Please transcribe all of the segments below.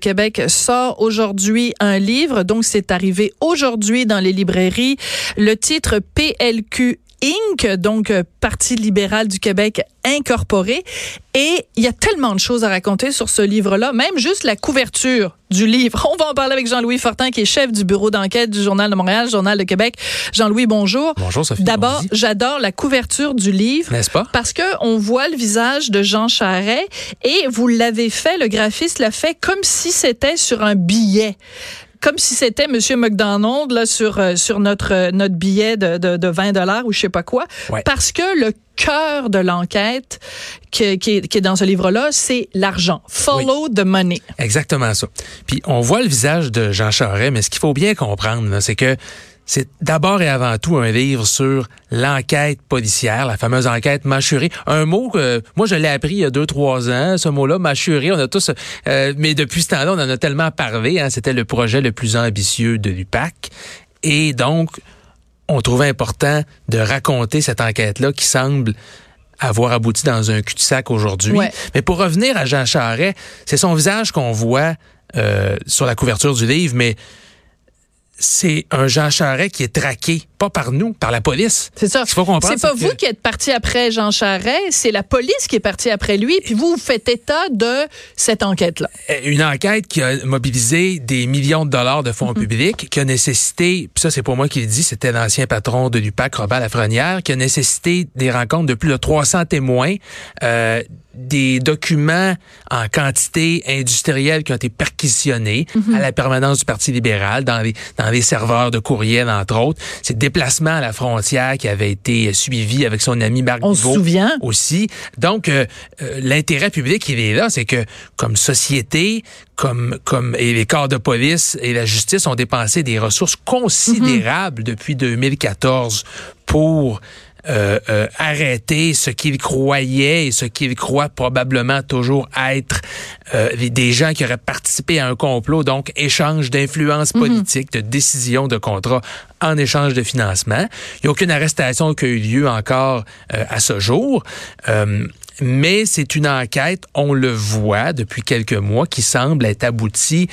Québec sort aujourd'hui un livre, donc c'est arrivé aujourd'hui dans les librairies. Le titre PLQ Inc., donc euh, Parti libéral du Québec incorporé. Et il y a tellement de choses à raconter sur ce livre-là, même juste la couverture du livre. On va en parler avec Jean-Louis Fortin, qui est chef du bureau d'enquête du Journal de Montréal, Journal de Québec. Jean-Louis, bonjour. Bonjour, Sophie. D'abord, j'adore la couverture du livre. N'est-ce pas? Parce que on voit le visage de Jean Charret et vous l'avez fait, le graphiste l'a fait comme si c'était sur un billet comme si c'était Monsieur McDonald là sur euh, sur notre euh, notre billet de, de, de 20 dollars ou je sais pas quoi, Ouais. parce que le cœur de l'enquête qui, qui, est, qui est dans ce livre-là, c'est l'argent. Follow the money. Exactement ça. Puis on voit le visage de Jean Charest, mais ce qu'il faut bien comprendre, c'est que c'est d'abord et avant tout un livre sur l'enquête policière, la fameuse enquête mâchurée. Un mot que moi je l'ai appris il y a deux trois ans, ce mot-là mâchuré. On a tous, euh, mais depuis ce temps-là, on en a tellement parlé. Hein, C'était le projet le plus ambitieux de l'UPAC, et donc on trouvait important de raconter cette enquête-là qui semble avoir abouti dans un cul-de-sac aujourd'hui. Ouais. Mais pour revenir à Jean Charest, c'est son visage qu'on voit euh, sur la couverture du livre, mais c'est un Jean Charest qui est traqué, pas par nous, par la police. C'est ça. Ce faut comprendre, C'est pas c'est vous que- qui êtes parti après Jean Charest, c'est la police qui est partie après lui, puis vous, vous faites état de cette enquête-là. Euh, Une enquête qui a mobilisé des millions de dollars de fonds publics, qui a nécessité, puis ça c'est pas moi qui le dis, c'était l'ancien patron de l'UPAC, Robert Lafrenière, qui a nécessité des rencontres de plus de 300 témoins, euh, des documents en quantité industrielle qui ont été perquisitionnés à la permanence du Parti libéral, dans les, dans les serveurs de courriel, entre autres. Ces déplacements à la frontière qui avaient été suivis avec son ami Marc On se souvient. aussi. Donc, euh, euh, l'intérêt public, il est là, c'est que comme société, comme comme et les corps de police et la justice ont dépensé des ressources considérables depuis 2014 pour euh, euh, arrêter ce qu'ils croyaient et ce qu'ils croient probablement toujours être euh, des gens qui auraient participé à un complot, donc échange d'influence politique, de décision de contrat en échange de financement. Il n'y a aucune arrestation qui a eu lieu encore euh, à ce jour. Euh, mais c'est une enquête, on le voit depuis quelques mois, qui semble être aboutie,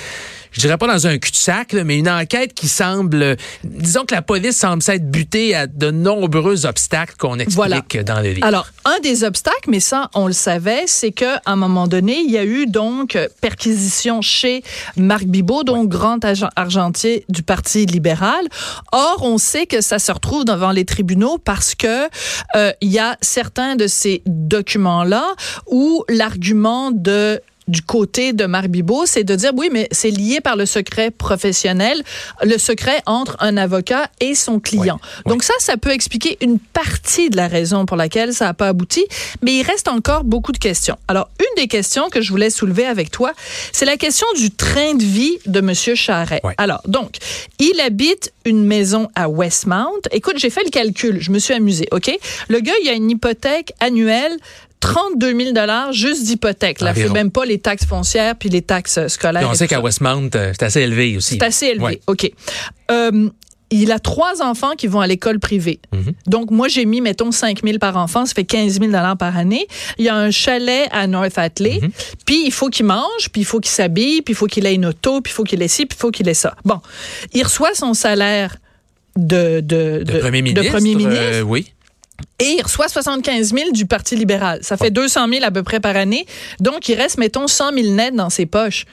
je dirais pas dans un cul-de-sac, mais une enquête qui semble, disons que la police semble s'être butée à de nombreux obstacles qu'on explique Voilà. dans le livre. Alors, un des obstacles, mais ça, on le savait, c'est qu'à un moment donné, il y a eu donc euh, perquisition chez Marc Bibot, donc grand agent argentier du Parti libéral. Or, on sait que ça se retrouve devant les tribunaux parce que euh, il y a certains de ces documents-là où l'argument de du côté de Marc Bibot, c'est de dire oui, mais c'est lié par le secret professionnel, le secret entre un avocat et son client. Donc ça, ça peut expliquer une partie de la raison pour laquelle ça n'a pas abouti, mais il reste encore beaucoup de questions. Alors, une des questions que je voulais soulever avec toi, c'est la question du train de vie de Monsieur Charret. Alors, donc, il habite une maison à Westmount. Écoute, j'ai fait le calcul, je me suis amusée, OK? Le gars, il a une hypothèque annuelle 32 000 dollars juste d'hypothèque. Là, fait même pas les taxes foncières puis les taxes euh, scolaires. On sait qu'à Westmount, euh, c'est assez élevé aussi. C'est assez élevé. Ouais. OK. Euh, il a trois enfants qui vont à l'école privée. Mhm. Donc, moi, j'ai mis, mettons, 5 000 par enfant. Ça fait 15 000 par année. Il y a un chalet à North Atlee. Mhm. Puis, il faut qu'il mange, puis il faut qu'il s'habille, puis il faut qu'il ait une auto, puis il faut qu'il ait ci, puis il faut qu'il ait ça. Bon. Il reçoit son salaire de, de, de, premier ministre. de premier ministre euh, oui. Et il reçoit 75 000 du Parti libéral. Ça fait 200 000 à peu près par année. Donc, il reste, mettons, 100 000 net dans ses poches.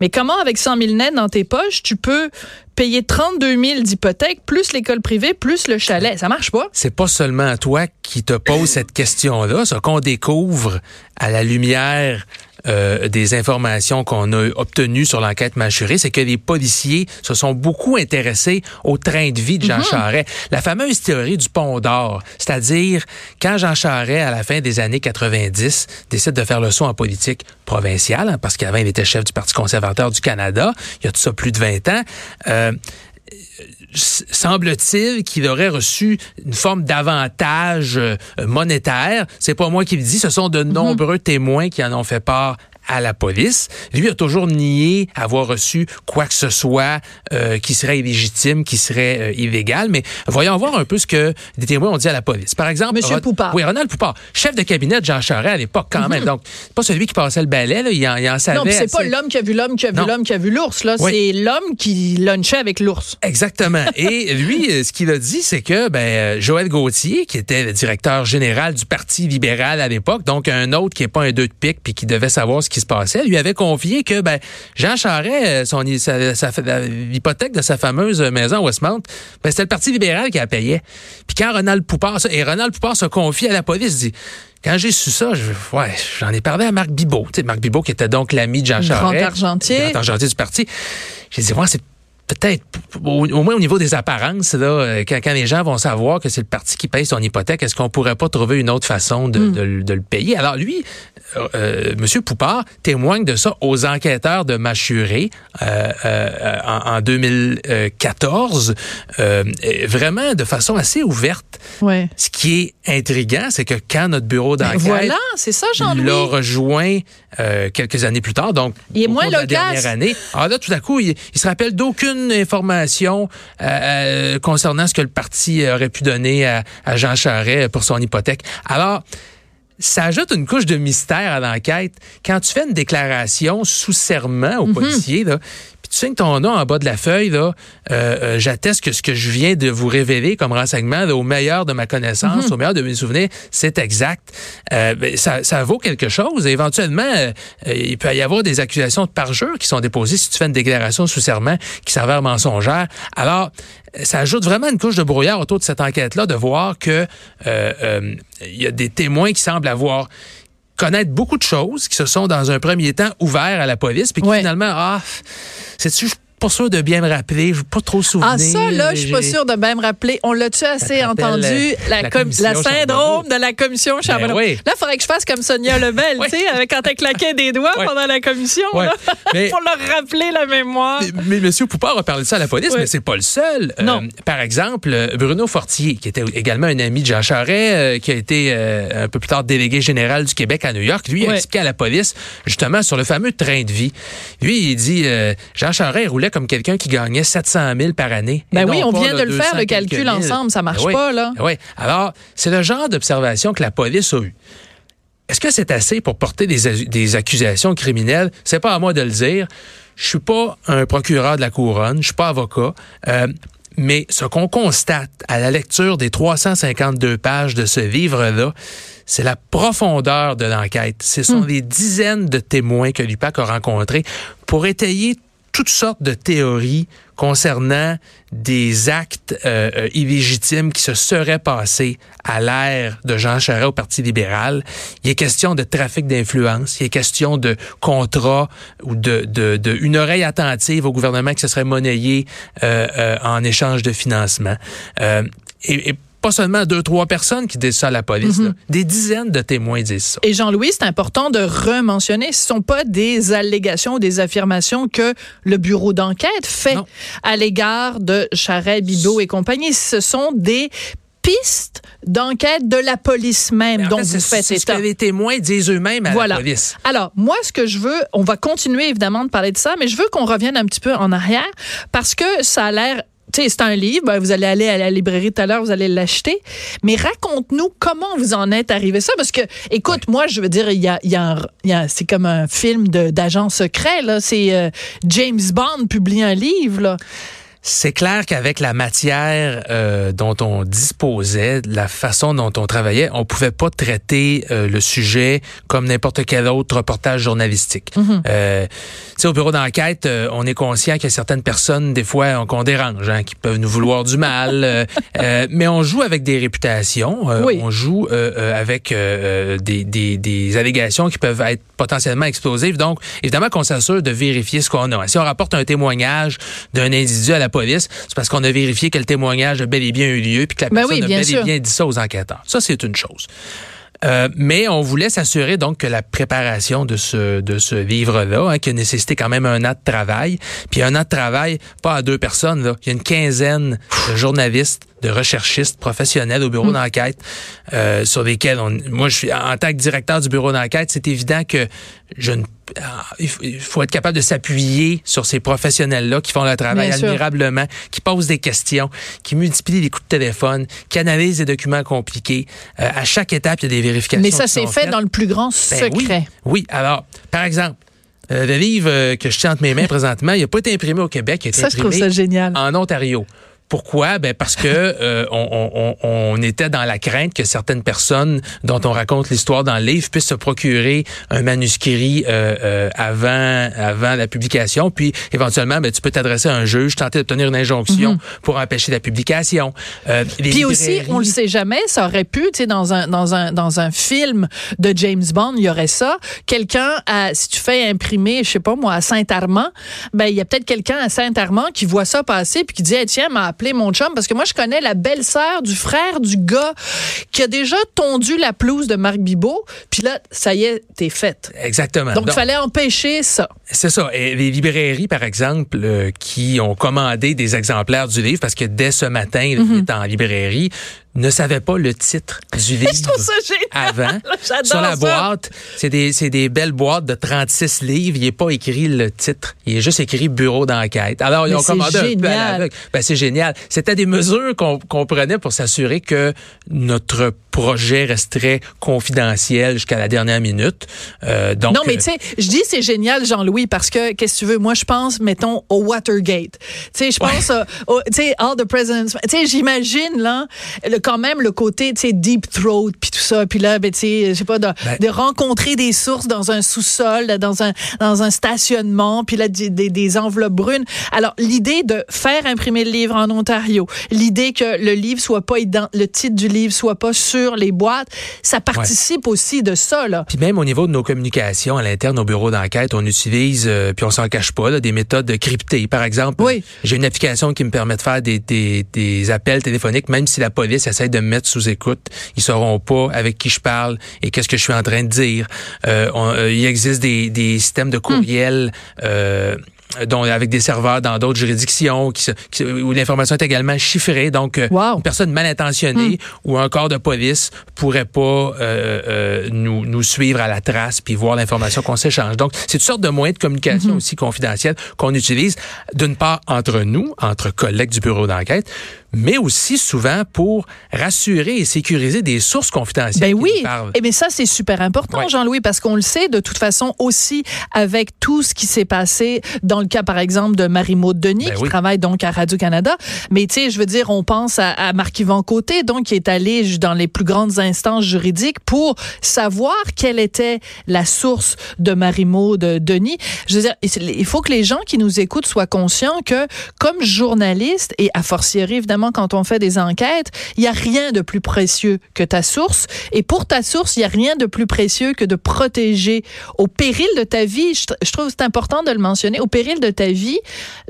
Mais comment, avec 100 000 net dans tes poches, tu peux payer 32 000 d'hypothèque, plus l'école privée, plus le chalet? Ça marche pas. c'est pas seulement toi qui te pose cette question-là, ce qu'on découvre à la lumière euh, des informations qu'on a obtenues sur l'enquête mâchurée, c'est que les policiers se sont beaucoup intéressés au train de vie de Jean mhm. Charest. La fameuse théorie du pont d'or, c'est-à-dire quand Jean Charest, à la fin des années 90, décide de faire le saut en politique provinciale, hein, parce qu'avant il était chef du Parti conservateur du Canada, il y a tout ça plus de 20 ans, euh, semble-t-il qu'il aurait reçu une forme d'avantage euh, monétaire. C'est pas moi qui le dis, ce sont de mhm. nombreux témoins qui en ont fait part à la police. Lui a toujours nié avoir reçu quoi que ce soit euh, qui serait illégitime, qui serait euh, illégal. Mais voyons voir un peu ce que des témoins ont dit à la police. Par exemple, Monsieur Poupard. Oui, Ronald Poupard, chef de cabinet de Jean Charest à l'époque quand même. Donc, pas celui qui passait le balai, là, il, en, il en savait. Non, c'est pas l'homme qui a vu l'homme qui a vu l'homme qui a vu l'ours. Là, c'est l'homme qui lunchait avec l'ours. Exactement. Et lui, euh, ce qu'il a dit, c'est que ben, Joël Gauthier, qui était le directeur général du Parti libéral à l'époque, donc un autre qui est pas un deux de pique puis qui devait savoir ce qui se passait, lui avait confié que ben, Jean Charest, euh, son, l'hypothèque de sa fameuse maison Westmount, ben, c'était le Parti libéral qui la payait. Puis quand Ronald Poupard, et Ronald Poupard se confie à la police, dit quand j'ai su ça, je, ouais, j'en ai parlé à Marc Bibot. Tu sais, Marc Bibot qui était donc l'ami de Jean Charest. Grand argentier. Grand argentier du parti. J'ai dit, moi, c'est peut-être, au, moins au niveau des apparences, là, euh, quand, quand, les gens vont savoir que c'est le parti qui paye son hypothèque, est-ce qu'on pourrait pas trouver une autre façon de, hmm. de, le payer? Alors lui, euh, euh, M. Poupard témoigne de ça aux enquêteurs de Machuré euh, euh en, en, 2014, vraiment de façon assez ouverte. Ouais. Ce qui est intriguant, c'est que quand notre bureau ben d'enquête voilà, c'est ça, l'a rejoint quelques années plus tard, donc il est moins de la dernière année, alors là, tout à coup, il, il se rappelle d'aucune information concernant ce que le parti aurait pu donner à, à Jean Charest pour son hypothèque. Alors, ça ajoute une couche de mystère à l'enquête. Quand tu fais une déclaration sous serment au mhm. policier, là, tu signes ton nom en bas de la feuille, là, euh, euh, j'atteste que ce que je viens de vous révéler comme renseignement, au meilleur de ma connaissance, mhm. au meilleur de mes souvenirs, c'est exact. Euh, ben, ça, ça, vaut quelque chose. éventuellement, euh, il peut y avoir des accusations de parjure qui sont déposées si tu fais une déclaration sous serment qui s'avère mensongère. Alors, ça ajoute vraiment une couche de brouillard autour de cette enquête-là, de voir que il y a des témoins qui semblent avoir connaître beaucoup de choses qui se sont dans un premier temps ouverts à la police, puis qui finalement, ah, c'est-tu pas sûr de bien me rappeler. Je pas trop souvenir. Ah, ça, là, je suis pas sûr de bien me rappeler. On l'a-tu assez entendu? La, la, syndrome de la commission Charbonneau. Ben là, il faudrait que je fasse comme Sonia Lebel, tu sais, quand elle claquait des doigts pendant la commission, là, pour leur rappeler la mémoire. Mais, M. Poupard a parlé de ça à la police, mais c'est pas le seul. Euh, non. par exemple, Bruno Fortier, qui était également un ami de Jean Charest, euh, qui a été euh, un peu plus tard délégué général du Québec à New York, lui a expliqué à la police, justement, sur le fameux train de vie. Lui, il dit, Jean Charest roulait comme quelqu'un qui gagnait 700 000 par année. Ben oui, on vient de le faire, le calcul ensemble. Ça marche ben pas, là. Ben oui. Alors, c'est le genre d'observation que la police a eu. Est-ce que c'est assez pour porter des, accusations criminelles? C'est pas à moi de le dire. Je suis pas un procureur de la couronne. Je suis pas avocat. Euh, mais ce qu'on constate à la lecture des 352 pages de ce livre-là, c'est la profondeur de l'enquête. Ce sont hmm. des dizaines de témoins que l'UPAC a rencontrés pour étayer toutes sortes de théories concernant des actes euh, euh, illégitimes qui se seraient passés à l'ère de Jean Charest au Parti libéral. Il est question de trafic d'influence, il est question de contrats ou de, de, une oreille attentive au gouvernement qui se serait monnayé euh, en échange de financement. et pas seulement deux, trois personnes qui disent ça à la police. Mhm. Des dizaines de témoins disent ça. Et Jean-Louis, c'est important de rementionner, ce ne sont pas des allégations ou des affirmations que le bureau d'enquête fait à l'égard de Charret, Bibot et compagnie. Ce sont des pistes d'enquête de la police même dont vous faites état. ce que les témoins disent eux-mêmes à la police. Alors, moi, ce que je veux, on va continuer évidemment de parler de ça, mais je veux qu'on revienne un petit peu en arrière parce que ça a l'air c'est un livre, ben, vous allez aller à la librairie tout à l'heure, vous allez l'acheter. Mais raconte-nous comment vous en êtes arrivé ça, parce que, écoute, moi, je veux dire, il y a, y a, c'est comme un film d'agent secret là. C'est euh, James Bond publie un livre là. C'est clair qu'avec la matière euh, dont on disposait, la façon dont on travaillait, on pouvait pas traiter euh, le sujet comme n'importe quel autre reportage journalistique. Mhm. euh, au bureau d'enquête, euh, on est conscient qu'il y a certaines personnes, des fois, qu'on dérange, hein, qui peuvent nous vouloir du mal, euh, euh, mais on joue avec des réputations, euh, Oui. on joue euh, euh, avec euh, des, des, des allégations qui peuvent être potentiellement explosives. Donc, évidemment qu'on s'assure de vérifier ce qu'on a. Si on rapporte un témoignage d'un individu à la police, c'est parce qu'on a vérifié que le témoignage a bel et bien eu lieu, puis que la Ben personne oui, a bel sûr. et bien dit ça aux enquêteurs. Ça, c'est une chose. Euh, mais on voulait s'assurer donc que la préparation de ce de ce livre-là, hein, qui a nécessité quand même un an de travail, puis un an de travail pas à deux personnes, là. il y a une quinzaine de journalistes, de recherchistes professionnels au bureau d'enquête euh, sur lesquels on, moi je suis en tant que directeur du bureau d'enquête, c'est évident que je ne il faut être capable de s'appuyer sur ces professionnels-là qui font leur travail admirablement, qui posent des questions, qui multiplient les coups de téléphone, qui analysent des documents compliqués. Euh, à chaque étape, il y a des vérifications. Mais ça sont fait faites. dans le plus grand Ben oui, secret. oui, alors, par exemple, euh, le livre euh, que je tiens entre mes mains présentement, il n'a pas été imprimé au Québec, il a été Ça, je trouve imprimé ça génial. en Ontario. Pourquoi? Ben parce que euh, on, on- on- on était dans la crainte que certaines personnes dont on raconte l'histoire dans le livre puissent se procurer un manuscrit euh, euh, avant avant la publication, puis éventuellement, ben, tu peux t'adresser à un juge, tenter d'obtenir une injonction pour empêcher la publication. Euh, les Mhm. Puis aussi, on le sait jamais, ça aurait pu, tu sais, dans un, dans un, dans un film de James Bond, il y aurait ça. Quelqu'un, si tu fais imprimer, je sais pas moi, à Saint-Armand, ben, il y a peut-être quelqu'un à Saint-Armand qui voit ça passer puis qui dit, Hey, tiens, m'a appelé mon chum parce que moi, je connais la belle-sœur du frère du gars qui a déjà tondu la pelouse de Marc Bibot. Puis là, ça y est, t'es faite. Exactement. Donc, il fallait empêcher ça. C'est ça. Et les librairies, par exemple, euh, qui ont commandé des exemplaires du livre, parce que dès ce matin, il est en librairie, ne savaient pas le titre du livre. Je trouve ça génial. avant. Sur la ça. boîte, c'est des, c'est des belles boîtes de 36 livres. Il n'est pas écrit le titre. Il est juste écrit bureau d'enquête. Alors, ils Mais ont commandé un peu à génial. Ben, c'est génial. C'était des mesures qu'on qu'on prenait pour s'assurer que notre projet resterait confidentiel jusqu'à la dernière minute. Euh, donc, non, mais euh, tu sais, je dis c'est génial, Jean-Louis, parce que, qu'est-ce que tu veux, moi, je pense, mettons, au Watergate. Tu sais, je pense, euh, au- tu sais, All the President's... Tu sais, j'imagine, là, le- quand même le côté, tu sais, deep throat, puis tout ça, puis là, ben, tu sais, je sais pas, de, Ben- de rencontrer des sources dans un sous-sol, dans un, dans un stationnement, puis là, des, des, des enveloppes brunes. Alors, l'idée de faire imprimer le livre en Ontario, l'idée que le livre soit pas, le titre du livre soit pas sur les boîtes, ça participe aussi de ça, là. Puis même au niveau de nos communications à l'interne au bureau d'enquête, on utilise, euh, puis on s'en cache pas, là, des méthodes cryptées. Par exemple, Oui. j'ai une application qui me permet de faire des, des, des appels téléphoniques, même si la police essaie de me mettre sous écoute, ils sauront pas avec qui je parle et qu'est-ce que je suis en train de dire. Euh, on- euh, il existe des, des systèmes de courriel. euh, dont, avec des serveurs dans d'autres juridictions qui, se- qui- où l'information est également chiffrée. Donc, Wow. une personne mal intentionnée ou un corps de police pourrait pas euh, euh, nous, nous suivre à la trace puis voir l'information qu'on s'échange. Donc, c'est une sorte de moyen de communication aussi confidentiel qu'on utilise, d'une part entre nous, entre collègues du bureau d'enquête, mais aussi souvent pour rassurer et sécuriser des sources confidentielles. Ben qui oui, et mais ça c'est super important, Ouais. Jean-Louis, parce qu'on le sait de toute façon aussi avec tout ce qui s'est passé dans le cas par exemple de Marie-Maude Denis Ben qui oui. travaille donc à Radio Canada. Mais tu sais, je veux dire, on pense à, à Marc-Yvan Côté, donc qui est allé dans les plus grandes instances juridiques pour savoir quelle était la source de Marie-Maude Denis. Je veux dire, il faut que les gens qui nous écoutent soient conscients que comme journaliste et a fortiori évidemment quand on fait des enquêtes, il y a rien de plus précieux que ta source et pour ta source, il y a rien de plus précieux que de protéger au péril de ta vie, je, je trouve que c'est important de le mentionner, au péril de ta vie,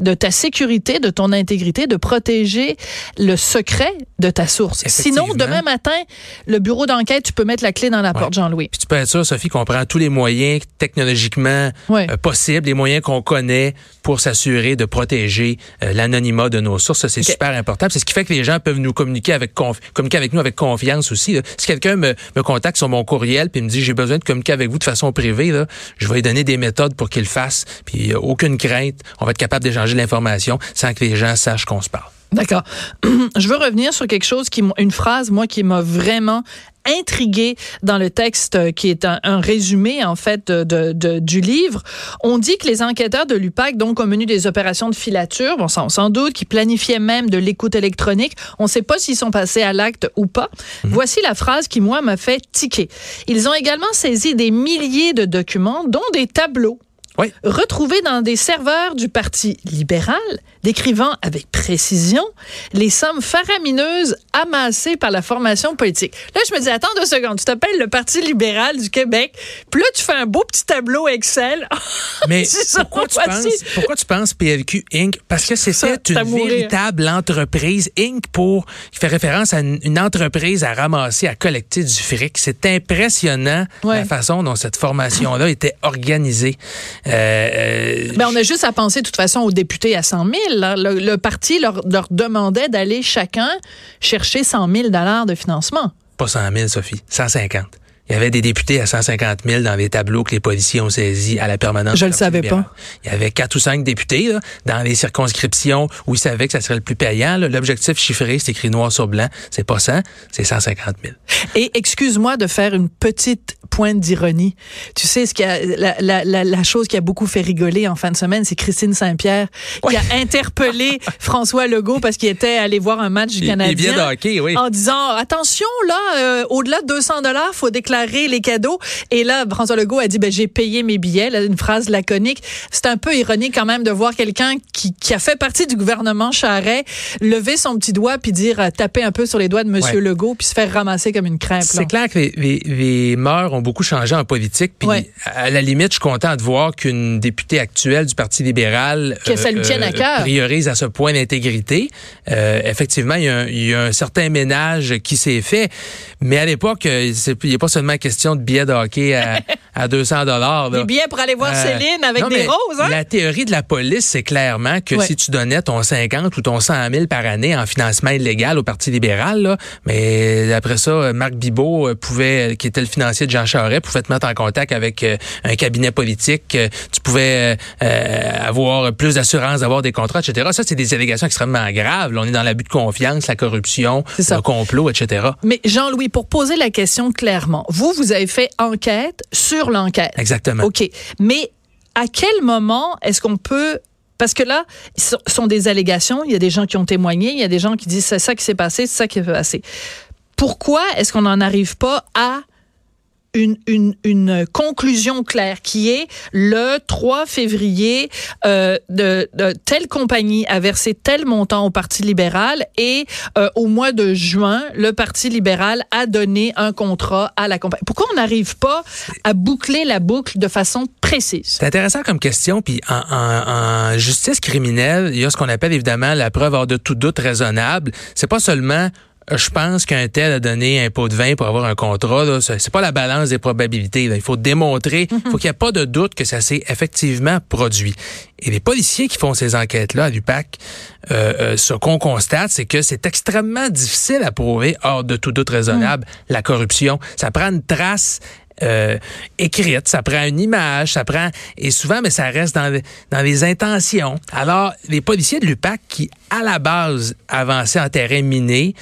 de ta sécurité, de ton intégrité, de protéger le secret de ta source. Sinon, demain matin, le bureau d'enquête, tu peux mettre la clé dans la Ouais. porte, Jean-Louis. Puis tu peux être sûr, Sophie, qu'on prend tous les moyens technologiquement Ouais. euh, possibles, les moyens qu'on connaît pour s'assurer de protéger euh, l'anonymat de nos sources. C'est super important. C'est ce qui fait que les gens peuvent nous communiquer avec communiquer avec nous avec confiance aussi. Si quelqu'un me, me contacte sur mon courriel puis me dit j'ai besoin de communiquer avec vous de façon privée, je vais lui donner des méthodes pour qu'il le fasse. Puis euh, aucune crainte, on va être capable d'échanger l'information sans que les gens sachent qu'on se parle. D'accord. Je veux revenir sur quelque chose qui, une phrase, moi, qui m'a vraiment intrigué dans le texte euh, qui est un, résumé en fait de, de, du livre. On dit que les enquêteurs de l'UPAC, donc au menu des opérations de filature, bon ça on s'en doute, qui planifiaient même de l'écoute électronique, on ne sait pas s'ils sont passés à l'acte ou pas. Mhm. Voici la phrase qui moi m'a fait tiquer. Ils ont également saisi des milliers de documents, dont des tableaux oui. retrouvés dans des serveurs du Parti libéral, décrivant avec précision les sommes faramineuses amassées par la formation politique. Là, je me dis, attends deux secondes, tu t'appelles le Parti libéral du Québec, puis là, tu fais un beau petit tableau Excel. Mais pourquoi, tu penses, pourquoi tu penses PLQ Inc?? Parce que c'était une véritable entreprise Inc. pour, qui fait référence à une, entreprise à ramasser, à collecter du fric. C'est impressionnant la façon dont cette formation-là était organisée. Euh, euh, ben, on a juste à penser, de toute façon, aux députés à 100 000. Le, parti leur, leur demandait d'aller chacun chercher 100 000 de financement. Pas 100 000, Sophie, 150. Il y avait des députés à 150 000 dans les tableaux que les policiers ont saisis à la permanence. Je le savais pas. Il y avait quatre ou cinq députés là, dans les circonscriptions où ils savaient que ça serait le plus payant. L'objectif chiffré, c'est écrit noir sur blanc. C'est pas 100, c'est 150 000. Et excuse-moi de faire une petite pointe d'ironie. Tu sais, ce qui a, la, la, la, la, chose qui a beaucoup fait rigoler en fin de semaine, c'est Christine Saint-Pierre qui a interpellé François Legault parce qu'il était allé voir un match du Canadien. hockey, oui. En disant, attention, là, euh, au-delà de 200 dollars, faut déclarer les cadeaux. Et là, François Legault a dit, ben, j'ai payé mes billets. Là, une phrase laconique. C'est un peu ironique quand même de voir quelqu'un qui, qui, a fait partie du gouvernement Charret lever son petit doigt puis dire, euh, taper un peu sur les doigts de Monsieur Legault puis se faire ramasser comme une crêpe. C'est clair que les, les, mœurs ont beaucoup changé en politique. Puis à la limite, je suis content de voir qu'une députée actuelle du Parti libéral que ça lui tienne à euh, cœur. priorise à ce point l'intégrité. Euh, effectivement, il y, a un, il y, a un, certain ménage qui s'est fait. Mais à l'époque, il n'y a pas seulement question de billets de hockey à, à 200 dollars. Des billets pour aller voir euh, Céline avec des roses. Hein? La théorie de la police, c'est clairement que si tu donnais ton 50 ou ton 100 000 par année en financement illégal au Parti libéral, là, mais après ça, Marc Bibot euh, pouvait, qui était le financier de Jean Charest, pouvait te mettre en contact avec euh, un cabinet politique. Tu pouvais avoir plus d'assurance d'avoir des contrats, etc. Ça, c'est des allégations extrêmement graves. on est dans l'abus de confiance, la corruption, le complot, etc. Mais Jean-Louis, pour poser la question clairement, vous, vous avez fait enquête sur l'enquête. Exactement. OK. Mais à quel moment est-ce qu'on peut parce que là, ce sont des allégations. Il y a des gens qui ont témoigné. Il y a des gens qui disent c'est ça qui s'est passé, c'est ça qui s'est passé. Pourquoi est-ce qu'on n'en arrive pas à une, conclusion claire qui est le 3 février, euh, de, telle compagnie a versé tel montant au Parti libéral et euh, au mois de juin, le Parti libéral a donné un contrat à la compagnie. Pourquoi on n'arrive pas à boucler la boucle de façon précise? C'est intéressant comme question. Puis en, en justice criminelle, il y a ce qu'on appelle évidemment la preuve hors de tout doute raisonnable. C'est pas seulement je pense qu'un tel a donné un pot de vin pour avoir un contrat. C'est pas la balance des probabilités. Il faut démontrer, il faut qu'il n'y ait pas de doute que ça s'est effectivement produit. Et les policiers qui font ces enquêtes-là à l'UPAC, euh, euh, ce qu'on constate, c'est que c'est extrêmement difficile à prouver, hors de tout doute raisonnable, mm. la corruption. Ça prend une trace euh, écrite, ça prend une image, ça prend et souvent mais ça reste dans, dans les intentions. Alors les policiers de l'UPAC qui à la base avançaient en terrain miné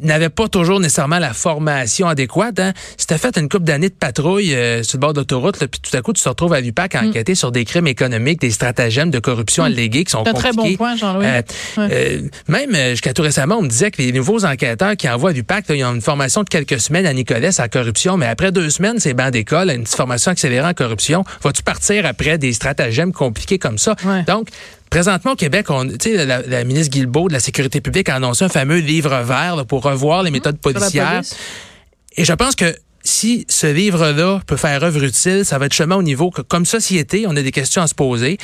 n'avait pas toujours nécessairement la formation adéquate. Hein. Si tu as fait une couple d'années de patrouille euh, sur le bord d'autoroute, puis tout à coup, tu te retrouves à l'UPAC à mm. enquêter sur des crimes économiques, des stratagèmes de corruption mm. allégués qui sont compliqués. un très bon point, Jean-Louis. Euh, euh, même jusqu'à tout récemment, on me disait que les nouveaux enquêteurs qui envoient à l'UPAC, ils ont une formation de quelques semaines à Nicolas à corruption, mais après deux semaines, c'est banc d'école, une petite formation accélérée en corruption. Vas-tu partir après des stratagèmes compliqués comme ça? Donc, Présentement, au Québec, on, la, la ministre Guilbeault de la Sécurité publique a annoncé un fameux livre vert pour revoir les mmh, méthodes policières. Et je pense que si ce livre-là peut faire œuvre utile, ça va être chemin au niveau que, comme société, on a des questions à se poser.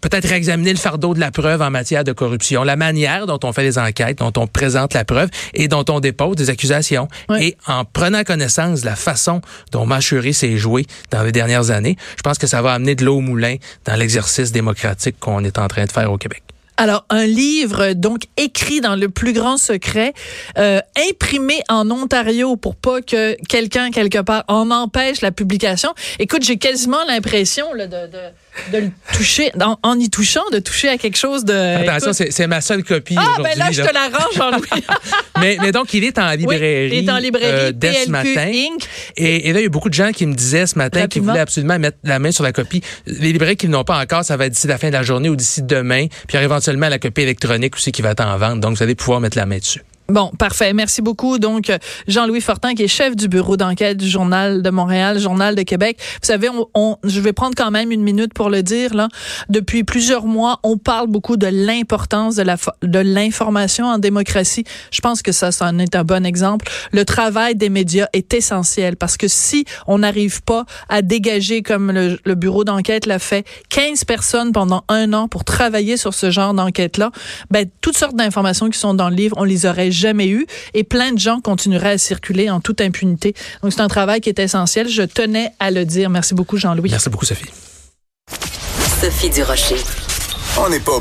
Peut-être réexaminer le fardeau de la preuve en matière de corruption, la manière dont on fait les enquêtes, dont on présente la preuve et dont on dépose des accusations. Et en prenant connaissance de la façon dont Machury s'est joué dans les dernières années, je pense que ça va amener de l'eau au moulin dans l'exercice démocratique qu'on est en train de faire au Québec. Alors, un livre, donc, écrit dans le plus grand secret, euh, imprimé en Ontario pour pas que quelqu'un, quelque part, en empêche la publication. Écoute, j'ai quasiment l'impression de, de, de, le toucher, en, en, y touchant, de toucher à quelque chose de... Attention, c'est ma seule copie Ah, ben là, je te la range, Jean-Louis. mais, mais donc, il est en librairie. Oui, il est en librairie, euh, dès PLQ ce matin. Inc. Et, et, là, il y a beaucoup de gens qui me disaient ce matin qu'ils voulaient absolument mettre la main sur la copie. Les librairies qui n'ont pas encore, ça va être d'ici la fin de la journée ou d'ici demain. Puis éventuellement la copie électronique aussi qui va être en vente. Donc, vous allez pouvoir mettre la main dessus. Bon, parfait. Merci beaucoup. Donc, Jean-Louis Fortin, qui est chef du bureau d'enquête du Journal de Montréal, Journal de Québec. Vous savez, on, on, je vais prendre quand même une minute pour le dire. Là, depuis plusieurs mois, on parle beaucoup de l'importance de la de l'information en démocratie. Je pense que ça, ça en est un bon exemple. Le travail des médias est essentiel parce que si on n'arrive pas à dégager, comme le, le bureau d'enquête l'a fait, 15 personnes pendant un an pour travailler sur ce genre d'enquête-là, ben toutes sortes d'informations qui sont dans le livre, on les aurait jamais eu et plein de gens continueraient à circuler en toute impunité. Donc c'est un travail qui est essentiel. Je tenais à le dire. Merci beaucoup, Jean-Louis. Merci beaucoup, Sophie. Sophie Durocher. On n'est pas